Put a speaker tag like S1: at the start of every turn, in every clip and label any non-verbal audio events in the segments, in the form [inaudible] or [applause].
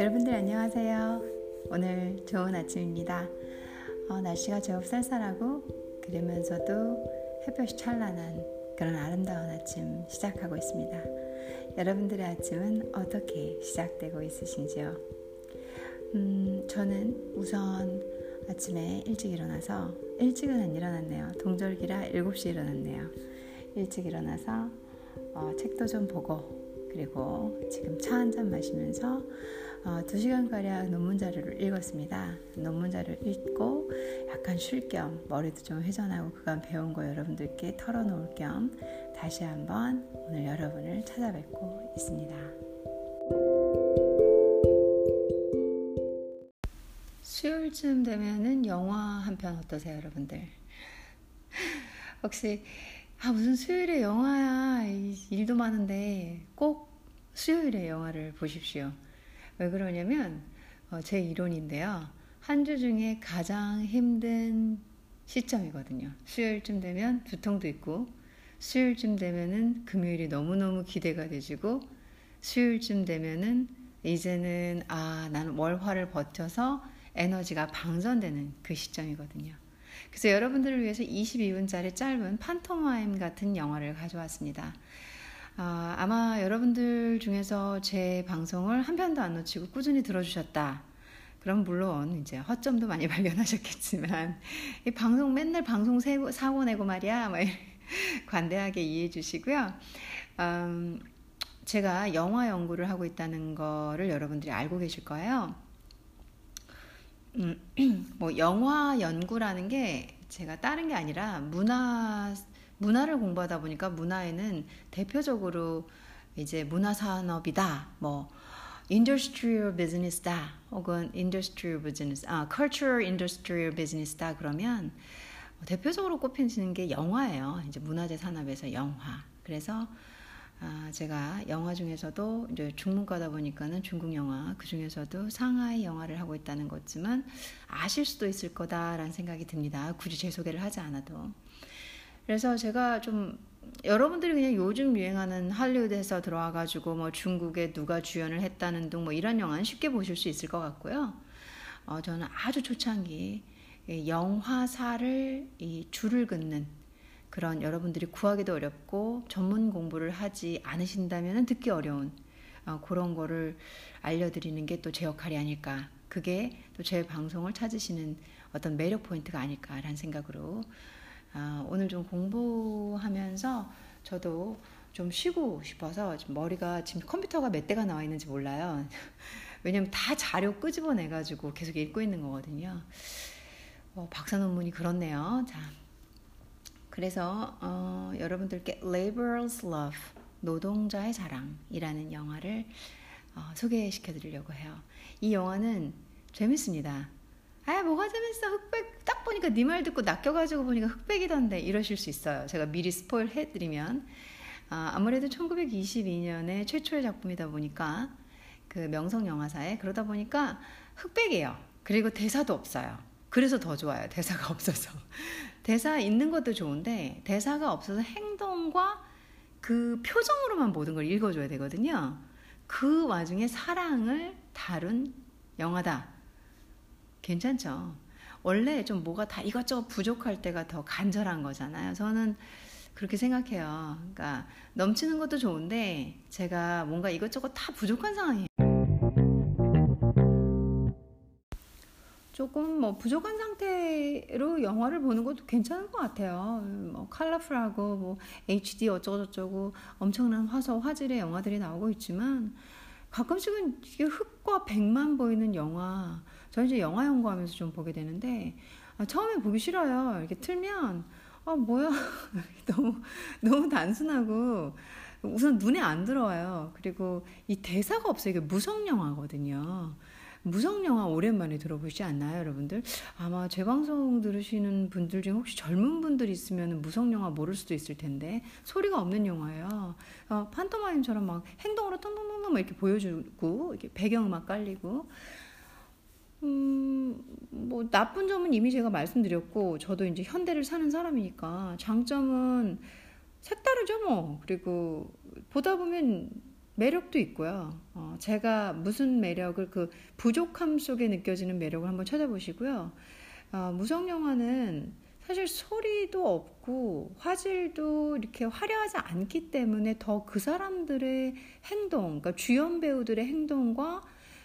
S1: 여러분들 안녕하세요. 오늘 좋은 아침입니다. 어, 날씨가 제법 쌀쌀하고 그러면서도 햇볕이 찬란한 그런 아름다운 아침 시작하고 있습니다. 여러분들의 아침은 어떻게 시작되고 있으신지요? 음, 저는 우선 아침에 일찍 일어나서 일찍은 안 일어났네요. 동절기라 7시에 일어났네요. 일찍 일어나서 어, 책도 좀 보고 그리고 지금 차 한 잔 마시면서 어, 2시간가량 논문 자료를 읽었습니다. 논문 자료를 읽고 약간 쉴 겸 머리도 좀 회전하고 그간 배운 거 여러분들께 털어놓을 겸 다시 한번 오늘 여러분을 찾아뵙고 있습니다. 수요일쯤 되면은 영화 한 편 어떠세요, 여러분들? [laughs] 혹시 아 무슨 수요일에 영화야 일도 많은데 꼭 수요일에 영화를 보십시오. 왜 그러냐면 어, 제 이론인데요. 한 주 중에 가장 힘든 시점이거든요. 수요일쯤 되면 두통도 있고 수요일쯤 되면은 금요일이 너무너무 기대가 되지고 수요일쯤 되면은 이제는 아 나는 월화를 버텨서 에너지가 방전되는 그 시점이거든요. 그래서 여러분들을 위해서 22분짜리 짧은 판토마임 같은 영화를 가져왔습니다. 아, 아마 여러분들 중에서 제 방송을 한 편도 안 놓치고 꾸준히 들어주셨다. 그럼 물론 이제 허점도 많이 [laughs] 발견하셨겠지만 이 방송 맨날 방송 세고, 사고 내고 말이야 막 [laughs] 관대하게 이해해 주시고요. 음, 제가 영화 연구를 하고 있다는 거를 여러분들이 알고 계실 거예요. 음, [clears throat] 뭐 영화 연구라는 게 제가 다른 게 아니라 문화 문화를 공부하다 보니까 문화에는 대표적으로 이제 문화 산업이다. 뭐 industrial business다. 혹은 industrial business, 아, cultural industrial business다. 그러면 대표적으로 꼽히는 게 영화예요. 이제 문화재 산업에서 영화. 그래서 아, 제가 영화 중에서도 이제 중문과다 보니까는 중국 영화 그 중에서도 상하이 영화를 하고 있다는 것지만 아실 수도 있을 거다라는 생각이 듭니다. 굳이 제 소개를 하지 않아도. 그래서 제가 좀 여러분들이 그냥 요즘 유행하는 할리우드에서 들어와가지고 뭐 중국에 누가 주연을 했다는 등 뭐 이런 영화는 쉽게 보실 수 있을 것 같고요. 어, 저는 아주 초창기 영화사를 이 줄을 긋는 그런 여러분들이 구하기도 어렵고 전문 공부를 하지 않으신다면 듣기 어려운 어, 그런 거를 알려드리는 게 또 제 역할이 아닐까. 그게 또 제 방송을 찾으시는 어떤 매력 포인트가 아닐까라는 생각으로 아, 오늘 좀 공부하면서 저도 좀 쉬고 싶어서 지금 머리가 지금 컴퓨터가 몇 대가 나와 있는지 몰라요. [laughs] 왜냐면 다 자료 끄집어내 가지고 계속 읽고 있는 거거든요. 어, 박사 논문이 그렇네요. 자, 그래서 어, 여러분들께 Labor's Love 노동자의 사랑이라는 영화를 어, 소개시켜 드리려고 해요. 이 영화는 재밌습니다. 아 뭐가 재밌어 흑백 딱 보니까 네 말 듣고 낚여가지고 보니까 흑백이던데 이러실 수 있어요. 제가 미리 스포일 해드리면 아, 아무래도 1922년에 최초의 작품이다 보니까 그 명성 영화사에 그러다 보니까 흑백이에요. 그리고 대사도 없어요. 그래서 더 좋아요. 대사가 [laughs] 없어서 대사 있는 것도 좋은데 대사가 없어서 행동과 그 표정으로만 모든 걸 읽어줘야 되거든요. 그 와중에 사랑을 다룬 영화다. 괜찮죠. 원래 좀 뭐가 다 이것저것 부족할 때가 더 간절한 거잖아요. 저는 그렇게 생각해요. 그러니까 넘치는 것도 좋은데 제가 뭔가 이것저것 다 부족한 상황이에요. 조금 뭐 부족한 상태로 영화를 보는 것도 괜찮은 것 같아요. 뭐 컬러풀하고 뭐 HD 어쩌고저쩌고 엄청난 화소 화질의 영화들이 나오고 있지만 가끔씩은 이게 흙과 백만 보이는 영화 저는 이제 영화 연구하면서 좀 보게 되는데 아, 처음에 보기 싫어요. 이렇게 틀면 아 뭐야 [laughs] 너무 너무 단순하고 우선 눈에 안 들어와요. 그리고 이 대사가 없어요. 이게 무성 영화거든요. 무성 영화 오랜만에 들어보시지 않나요, 여러분들? 아마 제 방송 들으시는 분들 중에 혹시 젊은 분들 있으면 무성 영화 모를 수도 있을 텐데 소리가 없는 영화예요. 어, 판토마임처럼 막 행동으로 tontontonton 이렇게 보여주고 이렇게 배경음악 깔리고 음, 뭐 나쁜 점은 이미 제가 말씀드렸고 저도 이제 현대를 사는 사람이니까 장점은 색다르죠 뭐 그리고 보다 보면 매력도 있고요. 어, 제가 무슨 매력을 그 부족함 속에 느껴지는 매력을 한번 찾아보시고요. 어, 무성 영화는 사실 소리도 없고 화질도 이렇게 화려하지 않기 때문에 더 그 사람들의 행동, 그러니까 주연 배우들의 행동과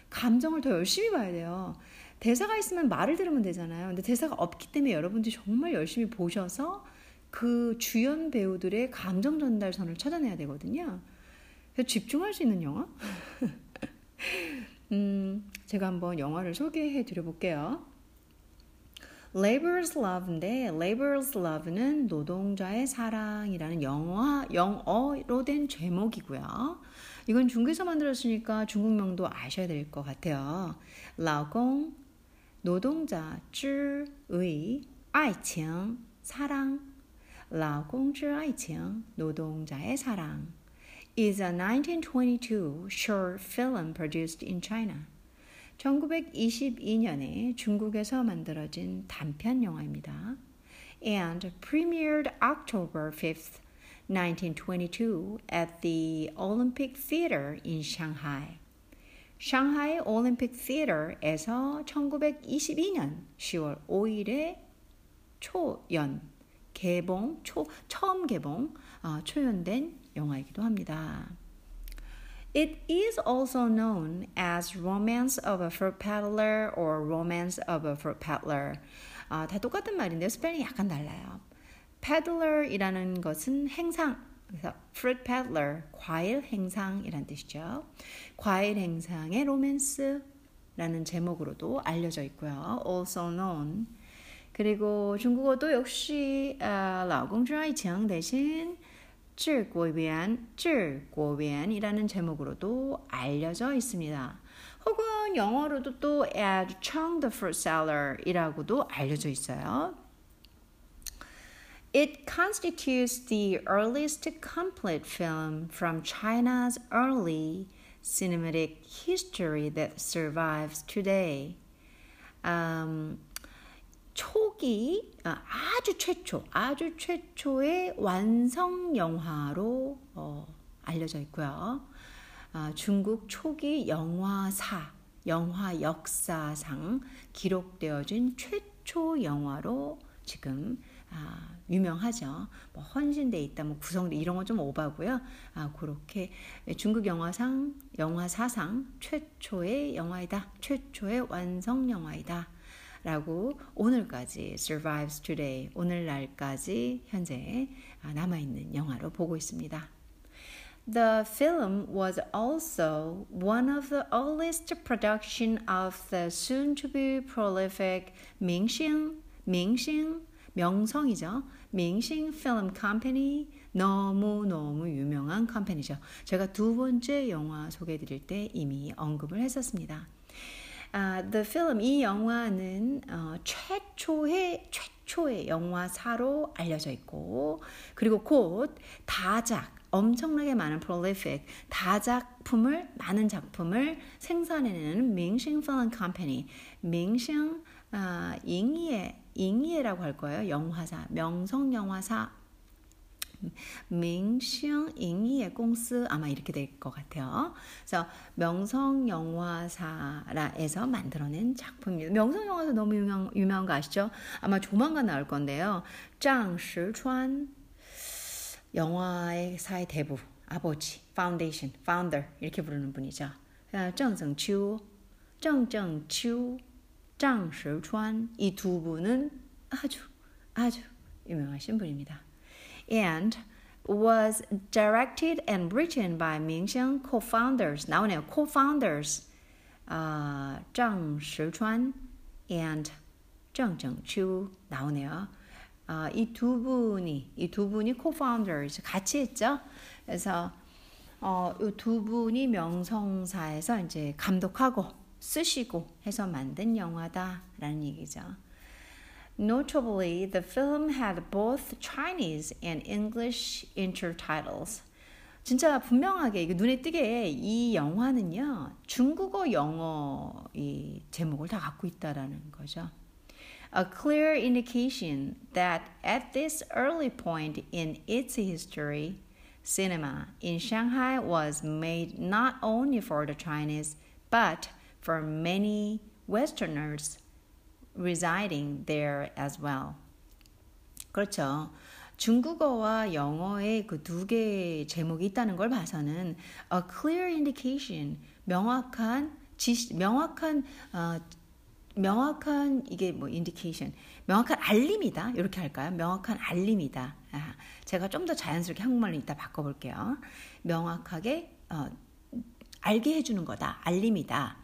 S1: 감정을 더 열심히 봐야 돼요. 대사가 있으면 말을 들으면 되잖아요. 근데 대사가 없기 때문에 여러분들이 정말 열심히 보셔서 그 주연 배우들의 감정 전달선을 찾아내야 되거든요. 그래서 집중할 수 있는 영화? [laughs] 음, 제가 한번 영화를 소개해 드려 볼게요. Labor's Love인데 Labor's Love는 노동자의 사랑이라는 영화 영어로 된 제목이고요. 이건 중국에서 만들었으니까 중국명도 아셔야 될 것 같아요. 老公 노동자 之의 爱情 사랑 老公之爱情 노동자의 사랑 is a 1922 short film produced in China. 1922년에 중국에서 만들어진 단편 영화입니다. and premiered October 5th, 1922 at the Olympic Theater in Shanghai. 샹하이 올림픽 티어에서 1922년 10월 5일에 초연 개봉 초 처음 개봉 어, 초연된 영화이기도 합니다. It is also known as Romance of a Fruit Peddler or Romance of a Fruit Peddler. 아, 다 똑같은 말인데 스펠링이 약간 달라요. peddler이라는 것은 행상, 그래서 fruit peddler, 과일 행상이란 뜻이죠. 과일 행상의 로맨스라는 제목으로도 알려져 있고요. also known. 그리고 중국어도 역시 아, 老公之爱情 대신 治国园,治国园이라는 제목으로도 알려져 있습니다. 혹은 영어로도 또 as Chong the Fruit Seller이라고도 알려져 있어요. It constitutes the earliest complete film from China's early cinematic history that survives today. Um, 초기 아주 최초 아주 최초의 완성 영화로 어, 알려져 있고요. 어, 중국 초기 영화사 영화 역사상 기록되어진 최초 영화로 지금 아, 유명하죠. 뭐 헌신돼 있다, 뭐 구성돼 이런 건 좀 오바고요. 아 그렇게 중국 영화상 영화 사상 최초의 영화이다, 최초의 완성 영화이다. 라고 오늘까지 survives today 오늘날까지 현재 남아 있는 영화로 보고 있습니다. The film was also one of the earliest production of the soon-to-be prolific Mingxing, Mingxing, 명성이죠. Mingxing Film Company 너무너무 유명한 컴퍼니죠. 제가 두 번째 영화 소개해 드릴 때 이미 언급을 했었습니다. 아, The Film 이 영화는 어, 최초의 최초의 영화사로 알려져 있고 그리고 곧 다작 엄청나게 많은 prolific 다작품을 많은 작품을 생산해내는 밍싱 필름 컴퍼니 밍싱 아, 잉예 잉이라고 할 거예요. 영화사, 명성 영화사. 명성잉이의 공스 아마 이렇게 될 것 같아요. 그래서 명성 영화사라에서 만들어낸 작품입니다. 명성 영화사 너무 유명 유명한 거 아시죠? 아마 조만간 나올 건데요. 장시川 영화의 사의 대부 아버지 파운데이션 파운더 이렇게 부르는 분이죠. 정정치우 정정치우 장시川이 두 분은 아주 아주 유명하신 분입니다. And was directed and written by Mingxiang co-founders. 나오네요. co-founders 아, 장시川 and 정정추 나오네요. 아, 이두 분이 이 두 분이 co-founders 같이 했죠. 그래서 어, 이 두 분이 명성사에서 이제 감독하고 쓰시고 해서 만든 영화다라는 얘기죠. Notably, the film had both Chinese and English intertitles. 진짜 분명하게 이게 눈에 띄게 이 영화는요 중국어 영어 이 제목을 다 갖고 있다라는 거죠. A clear indication that at this early point in its history, cinema in Shanghai was made not only for the Chinese but for many Westerners residing there as well. 그렇죠. 중국어와 영어의 그 두 개의 제목이 있다는 걸 봐서는 a clear indication 명확한 지시 명확한 어, 명확한 이게 뭐 indication 명확한 알림이다 이렇게 할까요? 명확한 알림이다. 아, 제가 좀 더 자연스럽게 한국말로 이따 바꿔볼게요. 명확하게 어, 알게 해주는 거다. 알림이다.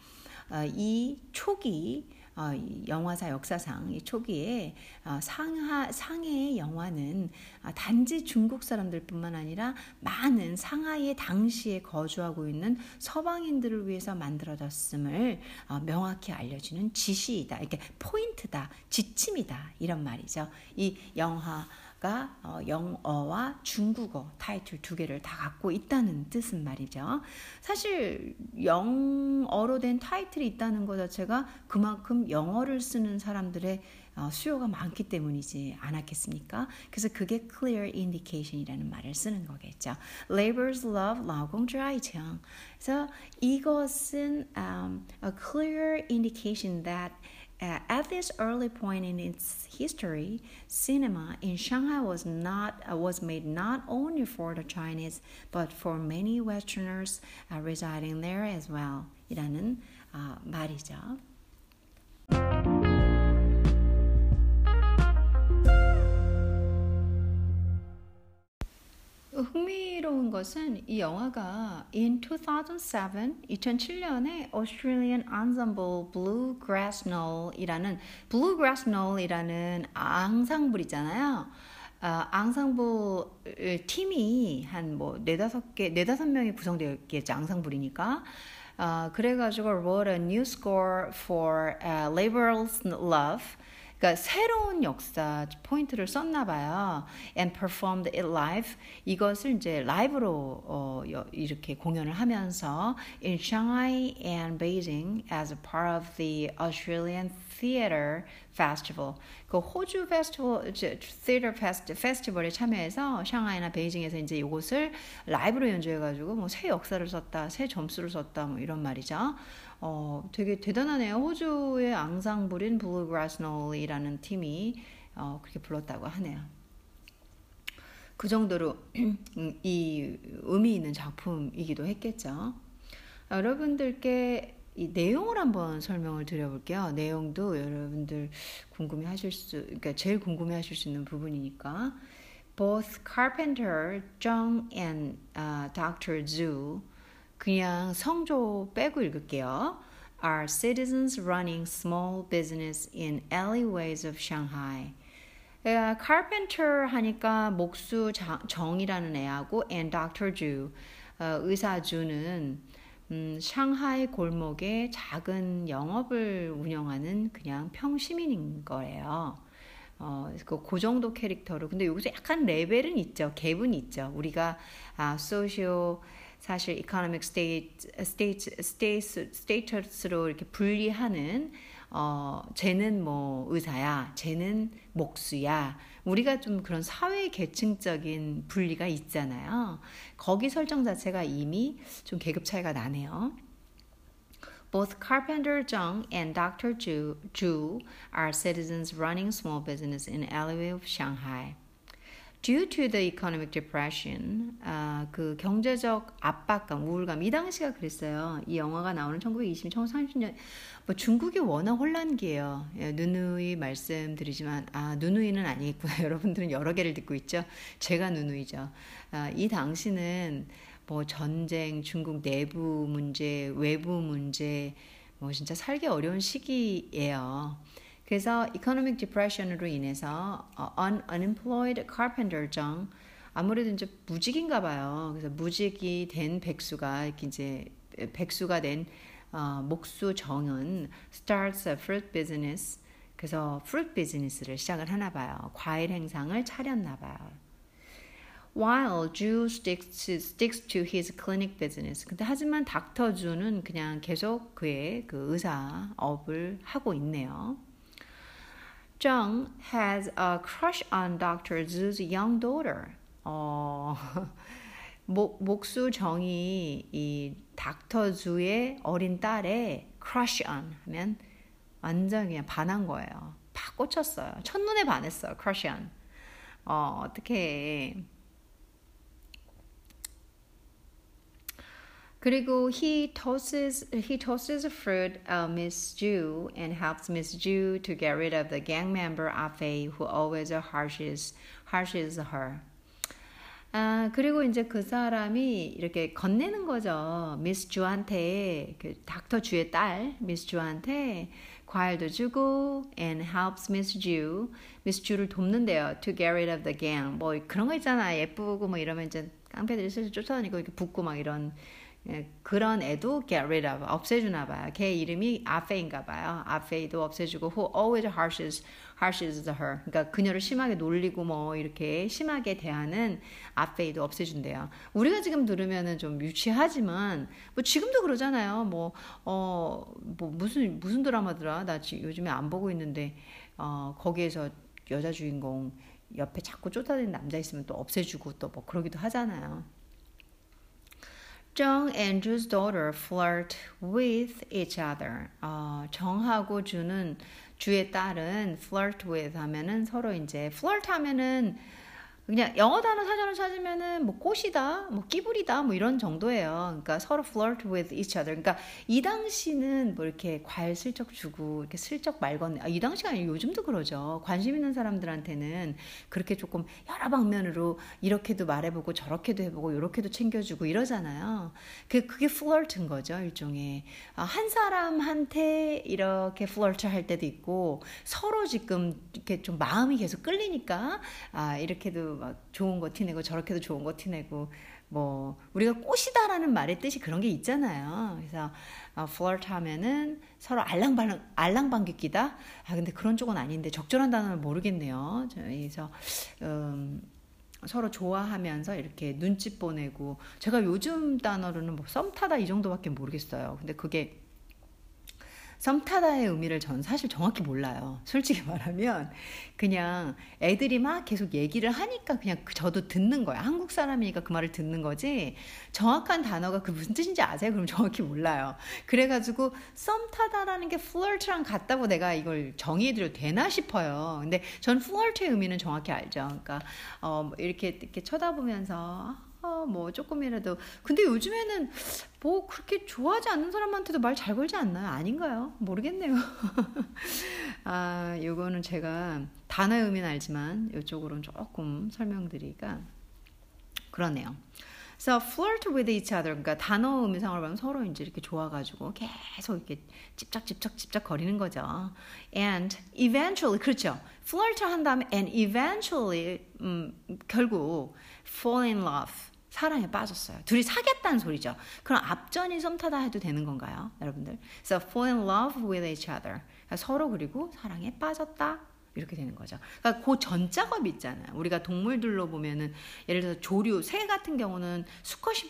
S1: 어, 이 초기 어, 영화사 역사상 이 초기에 어, 상하 상해의 영화는 어, 단지 중국 사람들뿐만 아니라 많은 상하이의 당시에 거주하고 있는 서방인들을 위해서 만들어졌음을 어, 명확히 알려주는 지시이다. 이렇게 포인트다, 지침이다 이런 말이죠. 이 영화 가 어, 영어와 중국어 타이틀 두 개를 다 갖고 있다는 뜻은 말이죠. 사실 영어로 된 타이틀이 있다는 것 자체가 그만큼 영어를 쓰는 사람들의 어, 수요가 많기 때문이지 않았겠습니까? 그래서 그게 clear indication이라는 말을 쓰는 거겠죠. Labor's love, 劳工之爱情. 그래서 이것은 um, a clear indication that Uh, at this early point in its history, cinema in Shanghai was not uh, was made not only for the Chinese but for many Westerners uh, residing there as well. 이라는 말이죠. 흥미로운 것은 이 영화가 in 2007, 2007년에 Australian Ensemble Bluegrass Knoll이라는 Bluegrass Knoll이라는 앙상블이잖아요. 아, 앙상블 팀이 한 뭐 네다섯 개, 네다섯 명이 구성되어 있겠죠. 앙상블이니까. 어, 그래가지고 wrote a new score for uh, Labor's Love 그러니까 새로운 역사 포인트를 썼나 봐요. And performed it live. 이것을 이제 라이브로 어, 이렇게 공연을 하면서 in Shanghai and Beijing as a part of the Australian Theater Festival. 그 호주 페스티벌, Theater Fest, 페스티벌에 참여해서 샹하이나 베이징에서 이제 이곳을 라이브로 연주해가지고 뭐 새 역사를 썼다, 새 점수를 썼다, 뭐 이런 말이죠. 어, 되게 대단하네요. 호주의 앙상블인 Blue Grassy Knoll이라는 팀이 어, 그렇게 불렀다고 하네요. 그 정도로 [clears throat] 이 의미 있는 작품이기도 했겠죠. 여러분들께 이 내용을 한번 설명을 드려볼게요. 내용도 여러분들 궁금해 하실 수, 그러니까 제일 궁금해 하실 수 있는 부분이니까. Both Carpenter, Zhang, and uh, Dr. Zhu 그냥 성조 빼고 읽을게요. Are citizens running small business in alleyways of Shanghai? 에, carpenter 하니까 목수 정이라는 애하고 and Dr. Ju 어, 의사 주는 음, 샹하이 골목에 작은 영업을 운영하는 그냥 평시민인 거예요. 어, 그, 그 정도 캐릭터로. 근데 여기서 약간 레벨은 있죠. 갭은 있죠. 우리가 아, 소시오 사실 state, state, status로 이렇게 분리하는 어, 쟤는 뭐 의사야, 쟤는 목수야. 우리가 좀 그런 사회 계층적인 분리가 있잖아요. 거기 설정 자체가 이미 좀 계급 차이가 나네요. Both Carpenter Zhang and Dr. Zhu, Zhu are citizens running small business in alleyway of Shanghai. Due to the economic depression, 아, 그 경제적 압박감, 우울감, 이 당시가 그랬어요. 이 영화가 나오는 1920, 1930년, 뭐 중국이 워낙 혼란기예요. 예, 누누이 말씀드리지만, 아, 누누이는 아니겠구나. [laughs] 여러분들은 여러 개를 듣고 있죠. 제가 누누이죠. 아, 이 당시는 뭐 전쟁, 중국 내부 문제, 외부 문제, 뭐 진짜 살기 어려운 시기예요. 그래서 economic depression으로 인해서 un, unemployed carpenter 정 아무래도 이제 무직인가 봐요. 그래서 무직이 된 백수가 이렇게 이제 백수가 된 어, 목수 정은 starts a fruit business. 그래서 fruit business를 시작을 하나 봐요. 과일 행상을 차렸나 봐요. While Jew sticks to, sticks to his clinic business. 근데 하지만 닥터 주는 그냥 계속 그의 그 의사 업을 하고 있네요. Zhang has a crush on Dr. Zhu's young daughter. 어, 목, 목수 정이 이 닥터 주의 어린 딸에 crush on 하면 완전 그냥 반한 거예요. 팍 꽂혔어요. 첫눈에 반했어요. crush on. 어, 어떻게 그리고 he tosses he tosses fruit uh, Miss Ju and helps Miss Ju to get rid of the gang member Afe who always harshes harshes her. 아, 그리고 이제 그 사람이 이렇게 건네는 거죠. 미스 주한테, 그 닥터 주의 딸, 미스 주한테 과일도 주고, and helps Miss Ju, 미스 주를 돕는데요. to get rid of the gang. 뭐 그런 거 있잖아. 예쁘고 뭐 이러면 이제 깡패들이 슬슬 쫓아다니고 이렇게 붙고 막 이런 예, 그런 애도 get rid of 없애주나 봐요. 걔 이름이 아페인가 봐요. 아페이도 없애주고 who always harshes harshes her. 그러니까 그녀를 심하게 놀리고 뭐 이렇게 심하게 대하는 아페이도 없애준대요. 우리가 지금 들으면은 좀 유치하지만 뭐 지금도 그러잖아요. 뭐어뭐 무슨 무슨 드라마더라. 나 지금 요즘에 안 보고 있는데 어 거기에서 여자 주인공 옆에 자꾸 쫓아다니는 남자 있으면 또 없애주고 또 뭐 그러기도 하잖아요. Jung and Ju's daughter flirt with each other. 어, 정하고 주는 주의 딸은 flirt with 하면은 서로 이제 flirt 하면은 그냥 영어 단어 사전을 찾으면은 뭐 꽃이다, 뭐 끼부리다, 뭐 이런 정도예요. 그러니까 서로 flirt with each other. 그러니까 이 당시는 뭐 이렇게 과일 슬쩍 주고 이렇게 슬쩍 말 건네. 아, 이 당시가 아니고 요즘도 그러죠. 관심 있는 사람들한테는 그렇게 조금 여러 방면으로 이렇게도 말해보고 저렇게도 해보고 이렇게도 챙겨주고 이러잖아요. 그 그게 flirt인 거죠, 일종의 아, 한 사람한테 이렇게 flirt 할 때도 있고 서로 지금 이렇게 좀 마음이 계속 끌리니까 아 이렇게도 막 좋은 거 티내고 저렇게도 좋은 거 티내고 뭐 우리가 꽃이다라는 말의 뜻이 그런 게 있잖아요. 그래서 어, flirt 하면은 서로 알랑발랑 알랑방귀 끼다. 아 근데 그런 쪽은 아닌데 적절한 단어를 모르겠네요. 그래서 음, 서로 좋아하면서 이렇게 눈치 보내고 제가 요즘 단어로는 뭐 썸 타다 이 정도밖에 모르겠어요. 근데 그게 썸타다의 의미를 전 사실 정확히 몰라요. 솔직히 말하면 그냥 애들이 막 계속 얘기를 하니까 그냥 그 저도 듣는 거야. 한국 사람이니까 그 말을 듣는 거지. 정확한 단어가 그 무슨 뜻인지 아세요? 그럼 정확히 몰라요. 그래가지고 썸타다라는 게 flirt랑 같다고 내가 이걸 정의해드려도 되나 싶어요. 근데 전 flirt의 의미는 정확히 알죠. 그러니까 어, 뭐 이렇게 이렇게 쳐다보면서 어, 뭐 조금이라도 근데 요즘에는 뭐 그렇게 좋아하지 않는 사람한테도 말 잘 걸지 않나요? 아닌가요? 모르겠네요. [laughs] 아, 요거는 제가 단어의 의미는 알지만 이쪽으로는 조금 설명드리기가 그러네요. So flirt with each other. 그러니까 단어 의미상으로 보면 서로 이제 이렇게 좋아가지고 계속 이렇게 찝짝찝짝 찝짝 거리는 거죠. And eventually 그렇죠. flirt 한 다음에 and eventually 음, 결국 fall in love. 사랑에 빠졌어요. 둘이 사귀었다는 소리죠. 그럼 앞전이 썸 타다 해도 되는 건가요? 여러분들. So fall in love with each other. 그러니까 서로 그리고 사랑에 빠졌다. 이렇게 되는 거죠. 그러니까 그 전 작업이 있잖아요. 우리가 동물들로 보면은 예를 들어서 조류, 새 같은 경우는 수컷이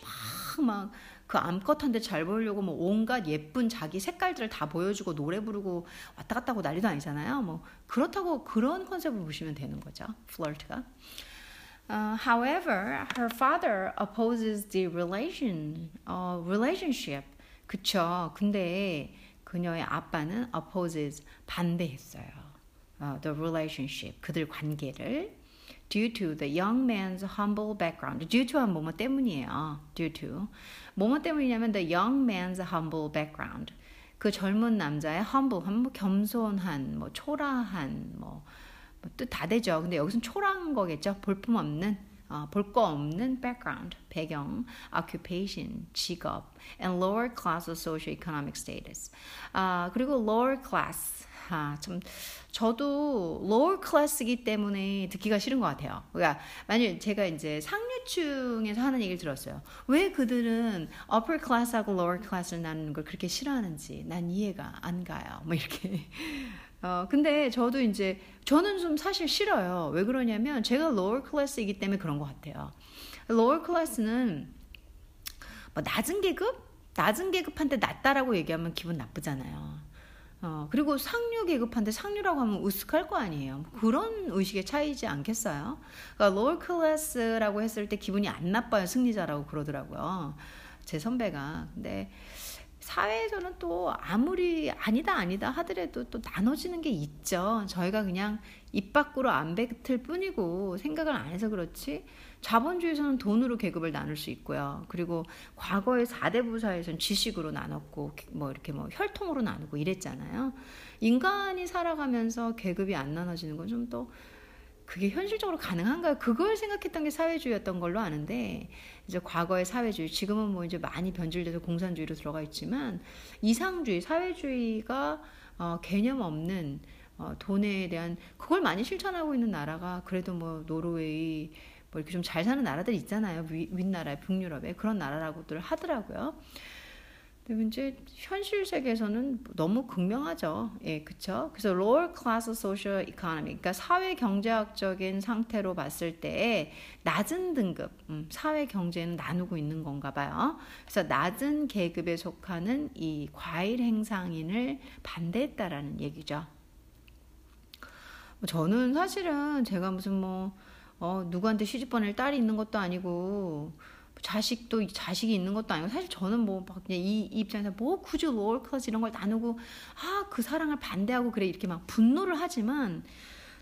S1: 막, 막, 그 암컷한테 잘 보이려고 뭐 온갖 예쁜 자기 색깔들을 다 보여주고 노래 부르고 왔다 갔다 하고 난리도 아니잖아요. 뭐 그렇다고 그런 컨셉을 보시면 되는 거죠. 플러트가. Uh, however, her father opposes the relation, uh, relationship. 그쵸. 근데 그녀의 아빠는 opposes, 반대했어요. Uh, the relationship, 그들 관계를. due to the young man's humble background. due to 한 뭐뭐 때문이에요. due to. 뭐뭐 때문이냐면 the young man's humble background. 그 젊은 남자의 humble, 뭐 겸손한, 뭐 초라한, 뭐 뭐 뜻 다 되죠. 근데 여기서는 초라한 거겠죠. 볼품 없는 어, 볼거 없는 background, 배경, occupation, 직업, and lower class of socio-economic status. 아, 그리고 lower class. 아, 참, 저도 lower class이기 때문에 듣기가 싫은 것 같아요. 그러니까, 만약 제가 이제 상류층에서 하는 얘기를 들었어요. 왜 그들은 upper class하고 lower class를 나누는 걸 그렇게 싫어하는지 난 이해가 안 가요. 뭐 이렇게. 어, 근데 저도 이제, 저는 좀 사실 싫어요. 왜 그러냐면, 제가 lower class이기 때문에 그런 것 같아요. lower class는, 뭐, 낮은 계급? 낮은 계급한테 낮다라고 얘기하면 기분 나쁘잖아요. 어, 그리고 상류 계급한테 상류라고 하면 으쓱할 거 아니에요. 그런 의식의 차이지 않겠어요? 그러니까 lower class라고 했을 때 기분이 안 나빠요. 승리자라고 그러더라고요. 제 선배가. 근데 사회에서는 또 아무리 아니다 아니다 하더라도 또 나눠지는 게 있죠. 저희가 그냥 입 밖으로 안 뱉을 뿐이고 생각을 안 해서 그렇지 자본주의에서는 돈으로 계급을 나눌 수 있고요. 그리고 과거의 4대 부사에서는 지식으로 나눴고 뭐 이렇게 뭐 혈통으로 나누고 이랬잖아요. 인간이 살아가면서 계급이 안 나눠지는 건 좀 또 그게 현실적으로 가능한가요? 그걸 생각했던 게 사회주의였던 걸로 아는데 이제 과거의 사회주의 지금은 뭐 이제 많이 변질돼서 공산주의로 들어가 있지만 이상주의 사회주의가 어, 개념 없는 어, 돈에 대한 그걸 많이 실천하고 있는 나라가 그래도 뭐 노르웨이 뭐 이렇게 좀 잘 사는 나라들 있잖아요. 위, 윗나라, 북유럽에 그런 나라라고들 하더라고요. 근데 이제 현실 세계에서는 너무 극명하죠. 예, 그쵸? 그래서 lower class social economy, 그러니까 사회 경제학적인 상태로 봤을 때 낮은 등급, 음, 사회 경제는 나누고 있는 건가 봐요. 그래서 낮은 계급에 속하는 이 과일 행상인을 반대했다라는 얘기죠. 뭐 저는 사실은 제가 무슨 뭐 어, 누구한테 시집 보낼 딸이 있는 것도 아니고 자식도 자식이 있는 것도 아니고 사실 저는 뭐 그냥 이, 이 입장에서 뭐 굳이 클래스 이런 걸 나누고 아 그 사랑을 반대하고 그래 이렇게 막 분노를 하지만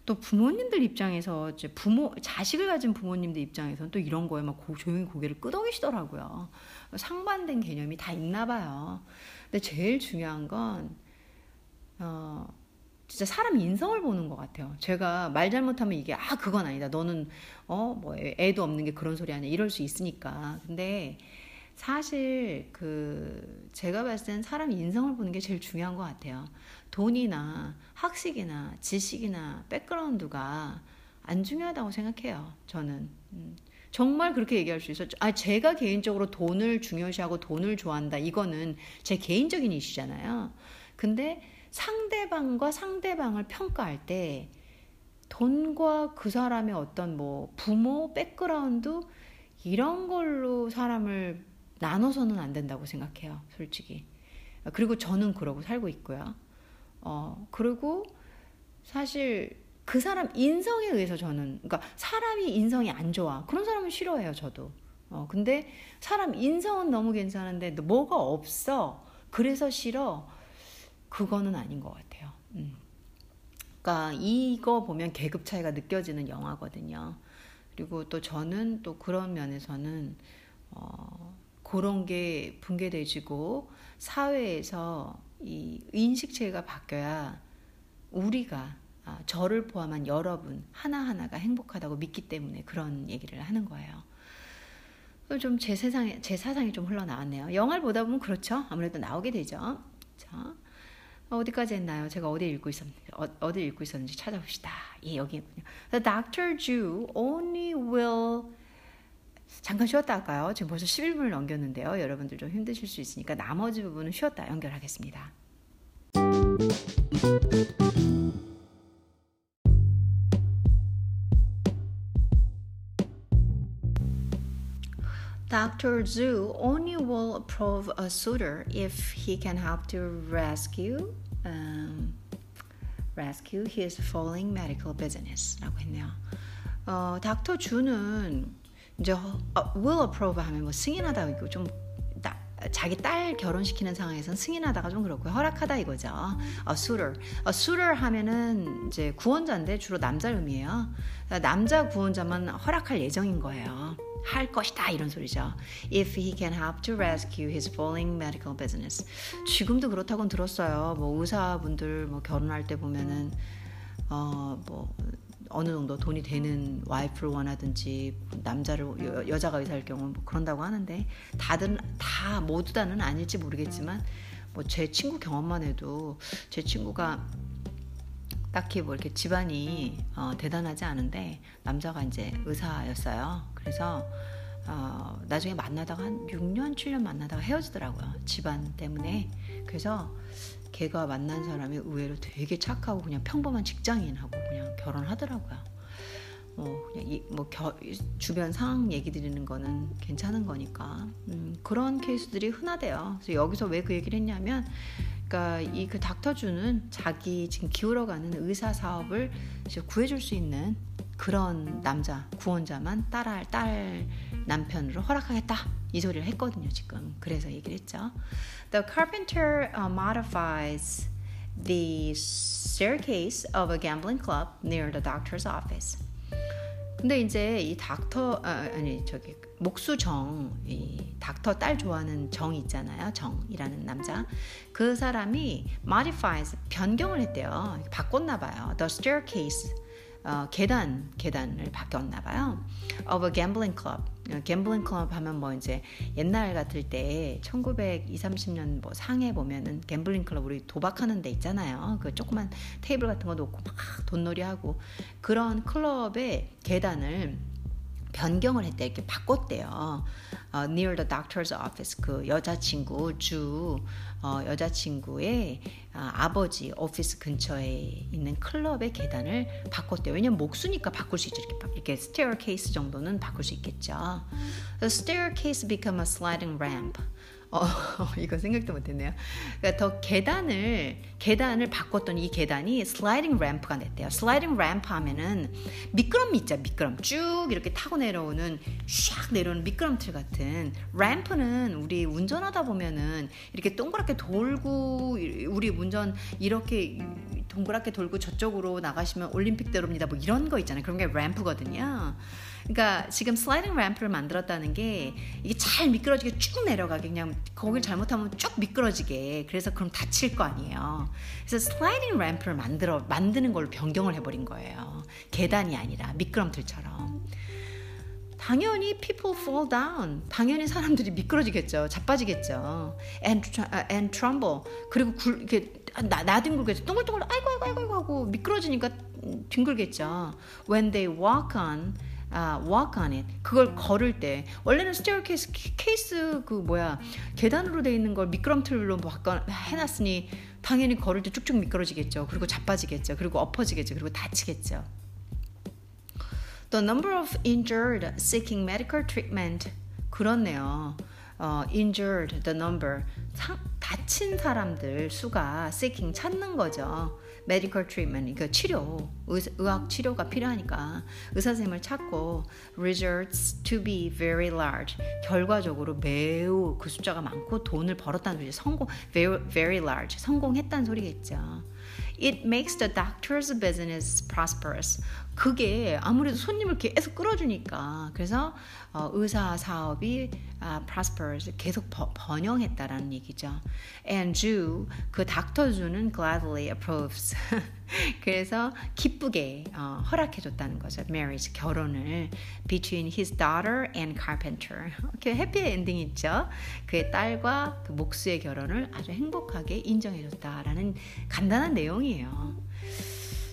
S1: 또 부모님들 입장에서 이제 부모 자식을 가진 부모님들 입장에서는 또 이런 거에 막 고, 조용히 고개를 끄덕이시더라고요. 상반된 개념이 다 있나 봐요. 근데 제일 중요한 건 어, 진짜 사람 인성을 보는 것 같아요. 제가 말 잘못하면 이게 아 그건 아니다. 너는 어 뭐 애도 없는 게 그런 소리 아니야. 이럴 수 있으니까. 근데 사실 그 제가 봤을 땐 사람 인성을 보는 게 제일 중요한 것 같아요. 돈이나 학식이나 지식이나 백그라운드가 안 중요하다고 생각해요. 저는 음. 정말 그렇게 얘기할 수 있었죠. 아, 제가 개인적으로 돈을 중요시하고 돈을 좋아한다. 이거는 제 개인적인 이슈잖아요. 근데 상대방과 상대방을 평가할 때 돈과 그 사람의 어떤 뭐 부모 백그라운드 이런 걸로 사람을 나눠서는 안 된다고 생각해요, 솔직히. 그리고 저는 그러고 살고 있고요. 어, 그리고 사실 그 사람 인성에 의해서 저는, 그러니까 사람이 인성이 안 좋아. 그런 사람은 싫어해요, 저도. 어, 근데 사람 인성은 너무 괜찮은데 뭐가 없어. 그래서 싫어. 그거는 아닌 것 같아요. 음. 그러니까 이거 보면 계급 차이가 느껴지는 영화거든요. 그리고 또 저는 또 그런 면에서는 어, 그런 게 붕괴돼지고 사회에서 이 인식체가 바뀌어야 우리가 아, 저를 포함한 여러분 하나하나가 행복하다고 믿기 때문에 그런 얘기를 하는 거예요. 좀 제 세상에 제 사상이 좀 흘러나왔네요. 영화를 보다 보면 그렇죠. 아무래도 나오게 되죠. 자, 어디까지 했나요? 제가 어디 읽고 있었는지 어, 디 읽고 있었는지 찾아봅시다. 예, 여기군요. The Doctor Jew only will 잠깐 쉬었다 할까요? 지금 벌써 11분을 넘겼는데요. 여러분들 좀 힘드실 수 있으니까 나머지 부분은 쉬었다 연결하겠습니다. Dr. Zhu only will approve a suitor if he can help to rescue um, rescue his falling medical business라고 했네요. 어, 닥터 주는 이제 어, will approve 하면 뭐 승인하다 이거 좀 나, 자기 딸 결혼시키는 상황에선 승인하다가 좀 그렇고요. 허락하다 이거죠. A suitor. A suitor 하면은 이제 구원자인데 주로 남자 의미예요. 남자 구원자만 허락할 예정인 거예요. 할 것이다 이런 소리죠. If he can help to rescue his falling medical business. 지금도 그렇다고는 들었어요. 뭐 의사분들 뭐 결혼할 때 보면은 어뭐 어느 정도 돈이 되는 와이프를 원하든지 남자를 여, 여자가 의사일 경우 뭐 그런다고 하는데 다들 다 모두 다는 아닐지 모르겠지만 뭐 제 친구 경험만 해도 제 친구가 딱히 뭐 이렇게 집안이 어, 대단하지 않은데 남자가 이제 의사였어요. 그래서 어, 나중에 만나다가 한 6년, 7년 만나다가 헤어지더라고요. 집안 때문에. 그래서 걔가 만난 사람이 의외로 되게 착하고 그냥 평범한 직장인하고 그냥 결혼하더라고요. 뭐 그냥 이, 뭐 겨, 주변 상황 얘기 드리는 거는 괜찮은 거니까 음, 그런 케이스들이 흔하대요. 그래서 여기서 왜 그 얘기를 했냐면 그러니까 이 그 닥터 주는 자기 지금 기울어가는 의사 사업을 구해줄 수 있는 그런 남자 구원자만 따라할 딸 남편으로 허락하겠다 이 소리를 했거든요 지금 그래서 얘기를 했죠. The carpenter uh, modifies the staircase of a gambling club near the doctor's office. 근데 이제 이 닥터 아, 아니 저기 목수정 이 닥터 딸 좋아하는 정 있잖아요 정이라는 남자 그 사람이 modifies 변경을 했대요 바꿨나 봐요 the staircase 어, 계단 계단을 바뀌었나 봐요. of a gambling club. 갬블링 클럽 하면 뭐 이제 옛날 같을 때 1920, 30년 뭐 상해 보면은 갬블링 클럽 우리 도박하는 데 있잖아요. 그 조그만 테이블 같은 거 놓고 막 돈놀이 하고 그런 클럽의 계단을 변경을 했대 이렇게 바꿨대요. 어, near the doctor's office 그 여자친구 주 어, 여자친구의 아, 아버지 오피스 근처에 있는 클럽의 계단을 바꿨대요. 왜냐면 목수니까 바꿀 수 있죠. 이렇게, 이렇게 staircase 정도는 바꿀 수 있겠죠. The staircase become a sliding ramp. 어, [laughs] 이거 생각도 못했네요. 그러니까 더 계단을 계단을 바꿨더니 이 계단이 슬라이딩 램프가 됐대요. 슬라이딩 램프 하면은 미끄럼 있죠, 미끄럼 쭉 이렇게 타고 내려오는 샥 내려오는 미끄럼틀 같은 램프는 우리 운전하다 보면은 이렇게 동그랗게 돌고 우리 운전 이렇게 동그랗게 돌고 저쪽으로 나가시면 올림픽대로입니다. 뭐 이런 거 있잖아요. 그런 게 램프거든요. 그러니까 지금 슬라이딩 램프를 만들었다는 게 이게 잘 미끄러지게 쭉 내려가게 그냥 거길 잘못하면 쭉 미끄러지게 그래서 그럼 다칠 거 아니에요. 그래서 슬라이딩 램프를 만들어 만드는 걸로 변경을 해버린 거예요. 계단이 아니라 미끄럼틀처럼. 당연히 people fall down. 당연히 사람들이 미끄러지겠죠. 자빠지겠죠. and, and tremble. 그리고 굴, 이렇게 나, 나뒹굴겠죠. 동글동글 아이고 아이고 아이고 하고 미끄러지니까 뒹굴겠죠. When they walk on 아, walk on it. 그걸 걸을 때 원래는 staircase 케이스 그 뭐야 계단으로 돼 있는 걸 미끄럼틀로 바꿔 해놨으니 당연히 걸을 때 쭉쭉 미끄러지겠죠. 그리고 자빠지겠죠. 그리고 엎어지겠죠. 그리고 다치겠죠. The number of injured seeking medical treatment 그렇네요. 어, injured the number 상, 다친 사람들 수가 seeking 찾는 거죠. medical treatment, 그 치료, 의, 의학 치료가 필요하니까 의사 선생님을 찾고 results to be very large. 결과적으로 매우 그 숫자가 많고 돈을 벌었다는 소리. 성공 very, very large. 성공했다는 소리겠죠. It makes the doctor's business prosperous. 그게 아무래도 손님을 계속 끌어주니까 그래서 어, 의사 사업이 아, prosperous 계속 버, 번영했다라는 얘기죠. And Jew 그 닥터 주는 gladly approves. [laughs] 그래서 기쁘게 어, 허락해줬다는 거죠. marriage 결혼을 between his daughter and carpenter. [laughs] 이렇게 해피 엔딩 있죠. 그의 딸과 그 목수의 결혼을 아주 행복하게 인정해줬다라는 간단한 내용이에요.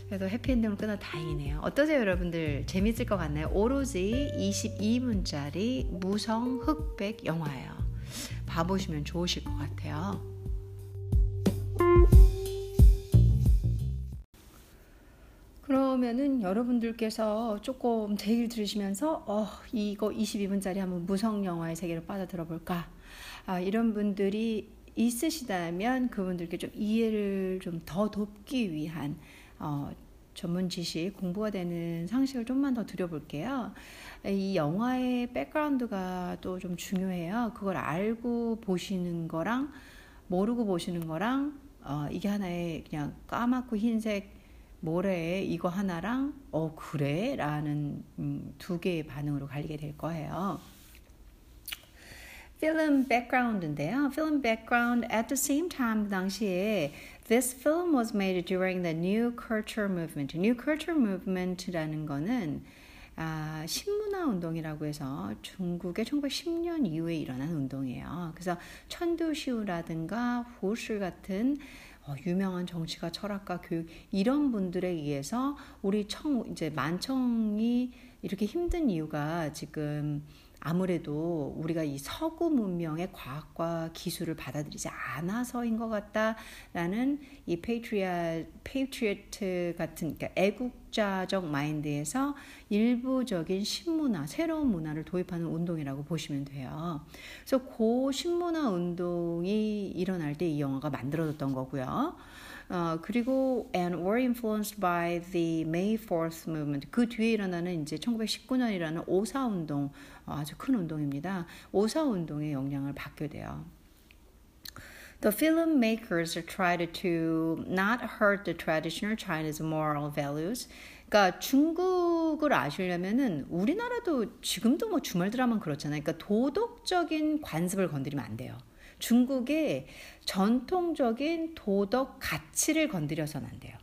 S1: 그래도 해피엔딩으로 끝나 다행이네요. 어떠세요, 여러분들? 재밌을 것 같나요? 오로지 22분짜리 무성 흑백 영화예요. 봐보시면 좋으실 것 같아요. 그러면은 여러분들께서 조금 제 얘기를 들으시면서 어, 이거 22분짜리 한번 무성 영화의 세계로 빠져들어 볼까? 아, 이런 분들이 있으시다면 그분들께 좀 이해를 좀 더 돕기 위한 어, 전문 지식 공부가 되는 상식을 좀만 더 드려볼게요. 이 영화의 백그라운드가 또 좀 중요해요. 그걸 알고 보시는 거랑 모르고 보시는 거랑 어, 이게 하나의 그냥 까맣고 흰색 뭐래 이거 하나랑 어 그래? 라는 음, 두 개의 반응으로 갈리게 될 거예요. film background인데요. film background at the same time 그 당시에 This film was made during the New Culture Movement. New Culture Movement라는 거는 아, 신문화 운동이라고 해서 중국의 1910년 이후에 일어난 운동이에요. 그래서 천두시우라든가 후시 같은 어, 유명한 정치가 철학가 교육 이런 분들에 의해서 우리 청 이제 만청이 이렇게 힘든 이유가 지금 아무래도 우리가 이 서구 문명의 과학과 기술을 받아들이지 않아서인 것 같다라는 이 patria patriot 같은 그러니까 애국 자적 마인드에서 일부적인 신문화, 새로운 문화를 도입하는 운동이라고 보시면 돼요. 그래서 고 신문화 운동이 일어날 때 이 영화가 만들어졌던 거고요. 어, 그리고 and were influenced by the May 4th movement. 그 뒤에 일어나는 이제 1919년이라는 오사 운동 어, 아주 큰 운동입니다. 오사 운동의 영향을 받게 돼요. The filmmakers tried to not hurt the traditional Chinese moral values. 그러니까 중국을 아시려면은 우리나라도 지금도 뭐 주말 드라마 그렇잖아요. 그러니까 도덕적인 관습을 건드리면 안 돼요. 중국의 전통적인 도덕 가치를 건드려서는 안 돼요.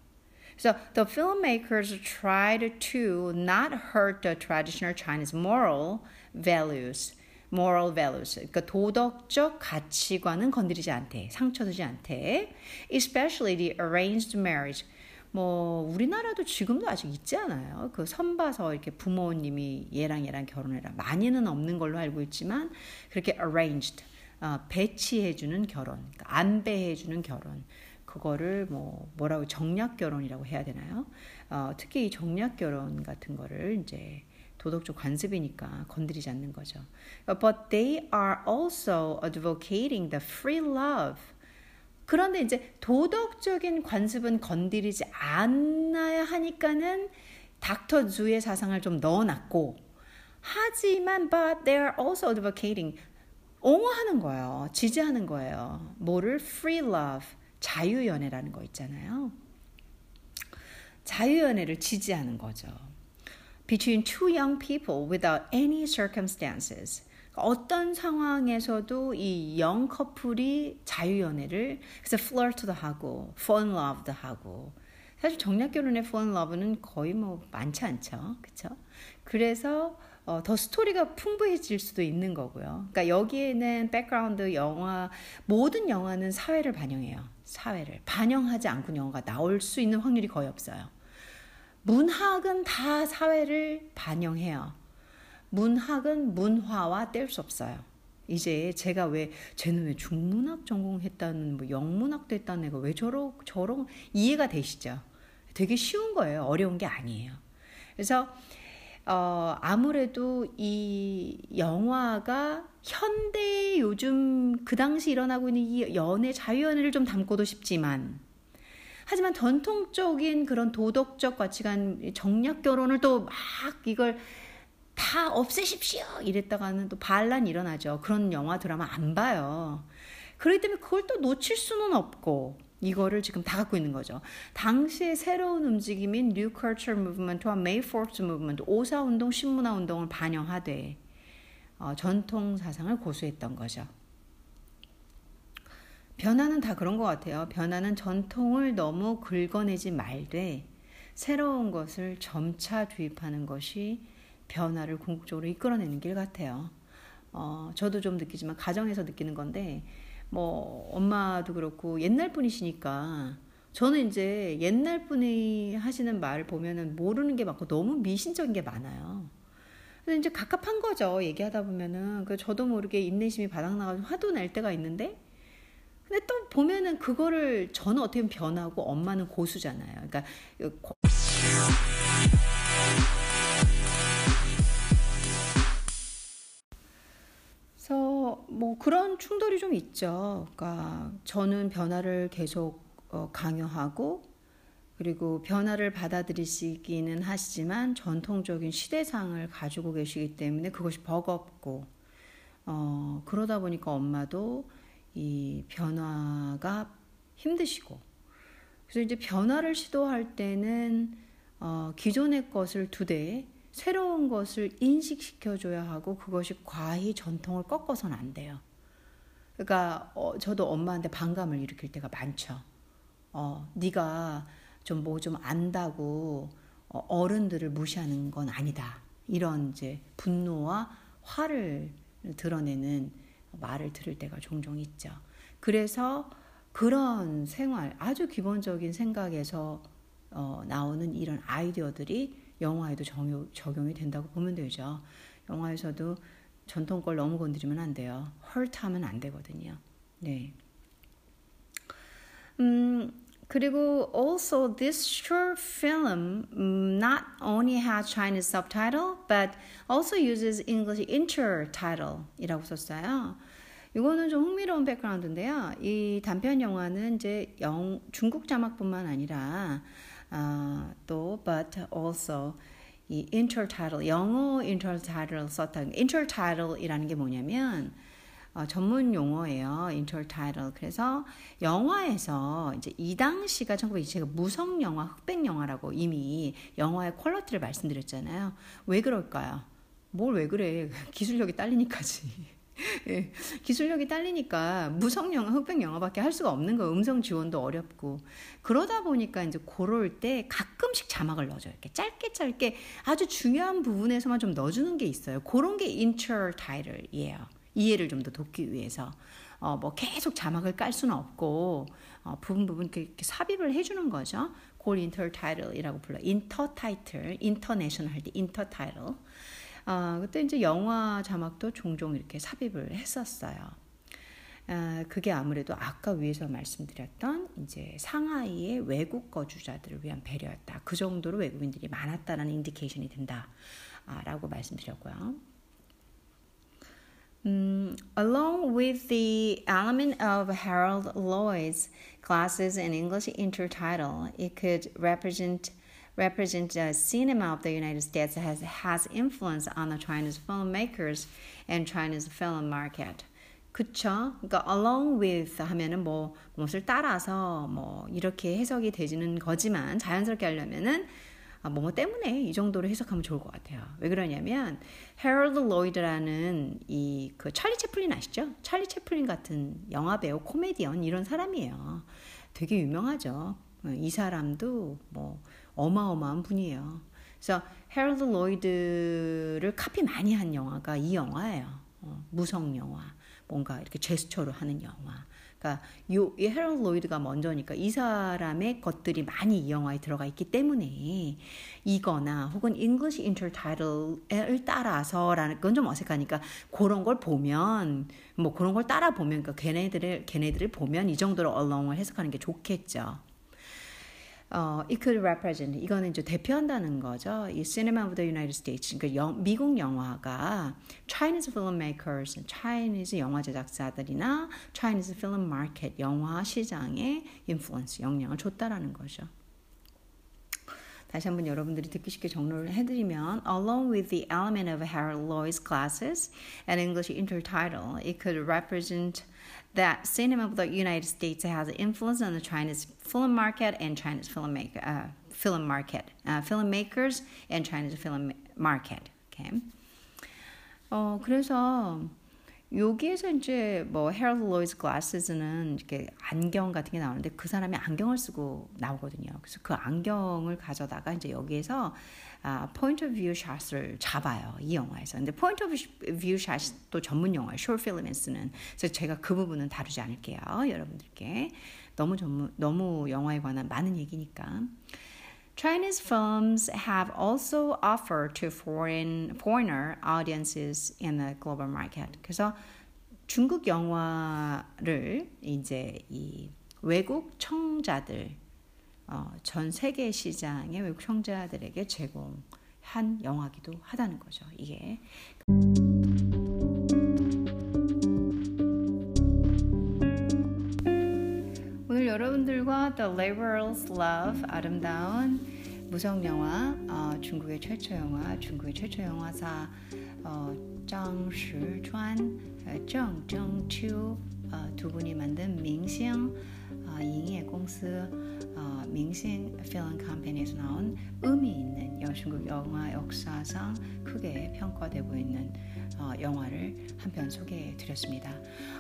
S1: So the filmmakers tried to not hurt the traditional Chinese moral values. Moral values. 그러니까 도덕적 가치관은 건드리지 않대. 상처 주지 않대. especially the arranged marriage. 뭐 우리나라도 지금도 아직 있지 않아요. 그 선봐서 이렇게 부모님이 얘랑 얘랑 결혼해라. 많이는 없는 걸로 알고 있지만 그렇게 arranged 어, 배치해주는 결혼, 그러니까 안배해주는 결혼. 그거를 뭐 뭐라고 정략 결혼이라고 해야 되나요? 어, 특히 이 정략 결혼 같은 거를 이제 도덕적 관습이니까 건드리지 않는 거죠. But they are also advocating the free love. 그런데 이제 도덕적인 관습은 건드리지 않아야 하니까는 닥터 주의 사상을 좀 넣어놨고 하지만 but they are also advocating 옹호하는 거예요. 지지하는 거예요. 뭐를 free love, 자유연애라는 거 있잖아요. 자유연애를 지지하는 거죠. Between two young people without any circumstances. 어떤 상황에서도 이 영 커플이 자유연애를 그래서 flirt도 하고 fun love도 하고 사실 정략 결혼의 fun love는 거의 뭐 많지 않죠, 그렇죠? 그래서 어, 더 스토리가 풍부해질 수도 있는 거고요. 그러니까 여기에는 백그라운드 영화 모든 영화는 사회를 반영해요. 사회를 반영하지 않고 영화가 나올 수 있는 확률이 거의 없어요. 문학은 다 사회를 반영해요. 문학은 문화와 뗄 수 없어요. 이제 제가 왜 쟤는 왜 중문학 전공했다는 뭐 영문학도 했다는 애가 왜 저러 저런 이해가 되시죠? 되게 쉬운 거예요. 어려운 게 아니에요. 그래서 어, 아무래도 이 영화가 현대 요즘 그 당시 일어나고 있는 이 연애, 자유연애를 좀 담고도 싶지만, 하지만 전통적인 그런 도덕적 가치관, 정략 결혼을 또 막 이걸 다 없애십시오! 이랬다가는 또 반란 일어나죠. 그런 영화, 드라마 안 봐요. 그렇기 때문에 그걸 또 놓칠 수는 없고, 이거를 지금 다 갖고 있는 거죠. 당시의 새로운 움직임인 New Culture Movement와 May 4th Movement, 오사 운동, 신문화 운동을 반영하되 어, 전통 사상을 고수했던 거죠. 변화는 다 그런 것 같아요. 변화는 전통을 너무 긁어내지 말되 새로운 것을 점차 주입하는 것이 변화를 궁극적으로 이끌어내는 길 같아요. 어, 저도 좀 느끼지만 가정에서 느끼는 건데 뭐 엄마도 그렇고 옛날 분이시니까 저는 이제 옛날 분이 하시는 말을 보면은 모르는 게 많고 너무 미신적인 게 많아요. 그래서 이제 갑갑한 거죠. 얘기하다 보면은 그 저도 모르게 인내심이 바닥나가지고 화도 날 때가 있는데 근데 또 보면은 그거를 저는 어떻게 보면 변하고 엄마는 고수잖아요. 그러니까 그래서 뭐 그런 충돌이 좀 있죠. 그러니까 저는 변화를 계속 어, 강요하고 그리고 변화를 받아들이시기는 하시지만 전통적인 시대상을 가지고 계시기 때문에 그것이 버겁고 어, 그러다 보니까 엄마도 이 변화가 힘드시고 그래서 이제 변화를 시도할 때는 어, 기존의 것을 두되 새로운 것을 인식시켜줘야 하고 그것이 과히 전통을 꺾어서는 안 돼요. 그러니까 어, 저도 엄마한테 반감을 일으킬 때가 많죠. 어, 네가 좀 뭐좀 뭐좀 안다고 어, 어른들을 무시하는 건 아니다. 이런 이제 분노와 화를 드러내는 말을 들을 때가 종종 있죠. 그래서 그런 생활, 아주 기본적인 생각에서 어, 나오는 이런 아이디어들이 영화에도 적용, 적용이 된다고 보면 되죠. 영화에서도 전통 걸 너무 건드리면 안 돼요. hurt 하면 안 되거든요. 네. 음, 그리고 also this short film not only has Chinese subtitle but also uses English intertitle이라고 썼어요. 이거는 좀 흥미로운 백그라운드인데요. 이 단편 영화는 이제 영, 중국 자막뿐만 아니라 어, 또 but also 이 intertitle 영어 intertitle 썼다. intertitle이라는 게 뭐냐면 어, 전문 용어예요. intertitle. 그래서 영화에서 이제 이 당시가 1920 제가 무성 영화, 흑백 영화라고 이미 영화의 퀄러티를 말씀드렸잖아요. 왜 그럴까요? 뭘 왜 그래? [laughs] 기술력이 딸리니까지. [laughs] 예, 기술력이 딸리니까 무성 영화, 흑백 영화밖에 할 수가 없는 거. 음성 지원도 어렵고 그러다 보니까 이제 그럴 때 가끔씩 자막을 넣어줘요. 이렇게 짧게 짧게 아주 중요한 부분에서만 좀 넣어주는 게 있어요. 그런 게 intertitle이에요. 이해를 좀 더 돕기 위해서 어, 뭐 계속 자막을 깔 수는 없고 어, 부분 부분 이렇게 삽입을 해주는 거죠. 그걸 intertitle이라고 불러. intertitle, international 할때 intertitle. 어, 그때 이제 영화 자막도 종종 이렇게 삽입을 했었어요. 어, 그게 아무래도 아까 위에서 말씀드렸던 이제 상하이의 외국 거주자들을 위한 배려였다. 그 정도로 외국인들이 많았다라는 인디케이션이 된다라고 말씀드렸고요. Um, along with the element of Harold Lloyd's classes in English intertitle, it could represent represent the cinema of the United States has has influence on the Chinese filmmakers and Chinese film market. 그쵸? 그러니까 along with 하면은 뭐 무엇을 따라서 뭐 이렇게 해석이 되지는 거지만 자연스럽게 하려면은 아, 뭐 때문에 이 정도로 해석하면 좋을 것 같아요. 왜 그러냐면 헤럴드 로이드라는 이 그 찰리 채플린 아시죠? 찰리 채플린 같은 영화 배우, 코미디언 이런 사람이에요. 되게 유명하죠. 이 사람도 뭐 어마어마한 분이에요. 그래서 헤럴드 로이드를 카피 많이 한 영화가 이 영화예요. 어, 무성 영화, 뭔가 이렇게 제스처로 하는 영화. 그러니까 요, 이 헤럴드 로이드가 먼저니까 이 사람의 것들이 많이 이 영화에 들어가 있기 때문에 이거나 혹은 English intertitle을 따라서라는 건 좀 어색하니까 그런 걸 보면 뭐 그런 걸 따라 보면 그러니까 걔네들을 걔네들을 보면 이 정도로 along을 해석하는 게 좋겠죠. 어, it could represent 이거는 이제 대표한다는 거죠. 이 Cinema of the United States 그러니까 영, 미국 영화가 Chinese filmmakers, Chinese 영화 제작사들이나 Chinese film market 영화 시장에 influence 영향을 줬다라는 거죠. 다시 한번 여러분들이 듣기 쉽게 정리를 해드리면 Along with the element of Harold Lloyd's classes and English intertitle, it could represent that cinema of the United States has influence on the Chinese film market and Chinese filmmaker, uh, film market, uh, filmmakers and Chinese film market. Okay. 어 그래서 여기에서 이제 뭐 Harold Lloyd's glass는 이렇게 안경 같은 게 나오는데 그 사람이 안경을 쓰고 나오거든요. 그래서 그 안경을 가져다가 이제 여기에서 아, point of view shot을 잡아요. 이 영화에서. 근데 point of 뷰또 전문 영화예요. 쇼트 필름에 쓰는. 그래서 제가 그 부분은 다루지 않을게요. 여러분들께. 너무 전문 너무 영화에 관한 많은 얘기니까. Chinese films have also offered to foreign foreigner audiences in the global market. 그래서 중국 영화를 이제 이 외국 청자들 어, 전 세계 시장의 외국 청자들에게 제공한 영화기도 하다는 거죠. 이게 여러분들과 The Laborer's Love 아름다운 무성 영화 어, 중국의 최초 영화 중국의 최초 영화사 어, 장시川, 정정추 어, 어, 두 분이 만든 민생 어, 인예 공스 어,明星 필름 컴퍼니에서 나온 의미 있는 중국 영화 역사상 크게 평가되고 있는 어, 영화를 한 편 소개해 드렸습니다.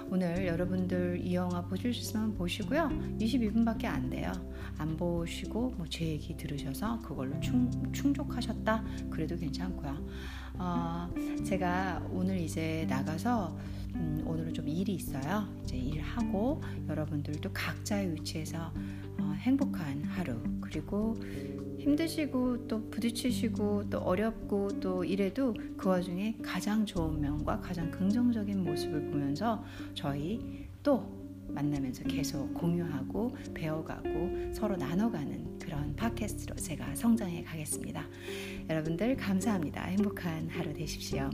S1: 오늘 여러분들 이 영화 보실 수 있으면 보시고요. 22분밖에 안 돼요. 안 보시고 뭐 제 얘기 들으셔서 그걸로 충, 충족하셨다 그래도 괜찮고요. 어, 제가 오늘 이제 나가서 음, 오늘은 좀 일이 있어요. 이제 일하고 여러분들도 각자의 위치에서 어, 행복한 하루 그리고 힘드시고 또 부딪히시고 또 어렵고 또 이래도 그 와중에 가장 좋은 면과 가장 긍정적인 모습을 보면서 저희 또 만나면서 계속 공유하고 배워가고 서로 나눠가는 그런 팟캐스트로 제가 성장해 가겠습니다. 여러분들 감사합니다. 행복한 하루 되십시오.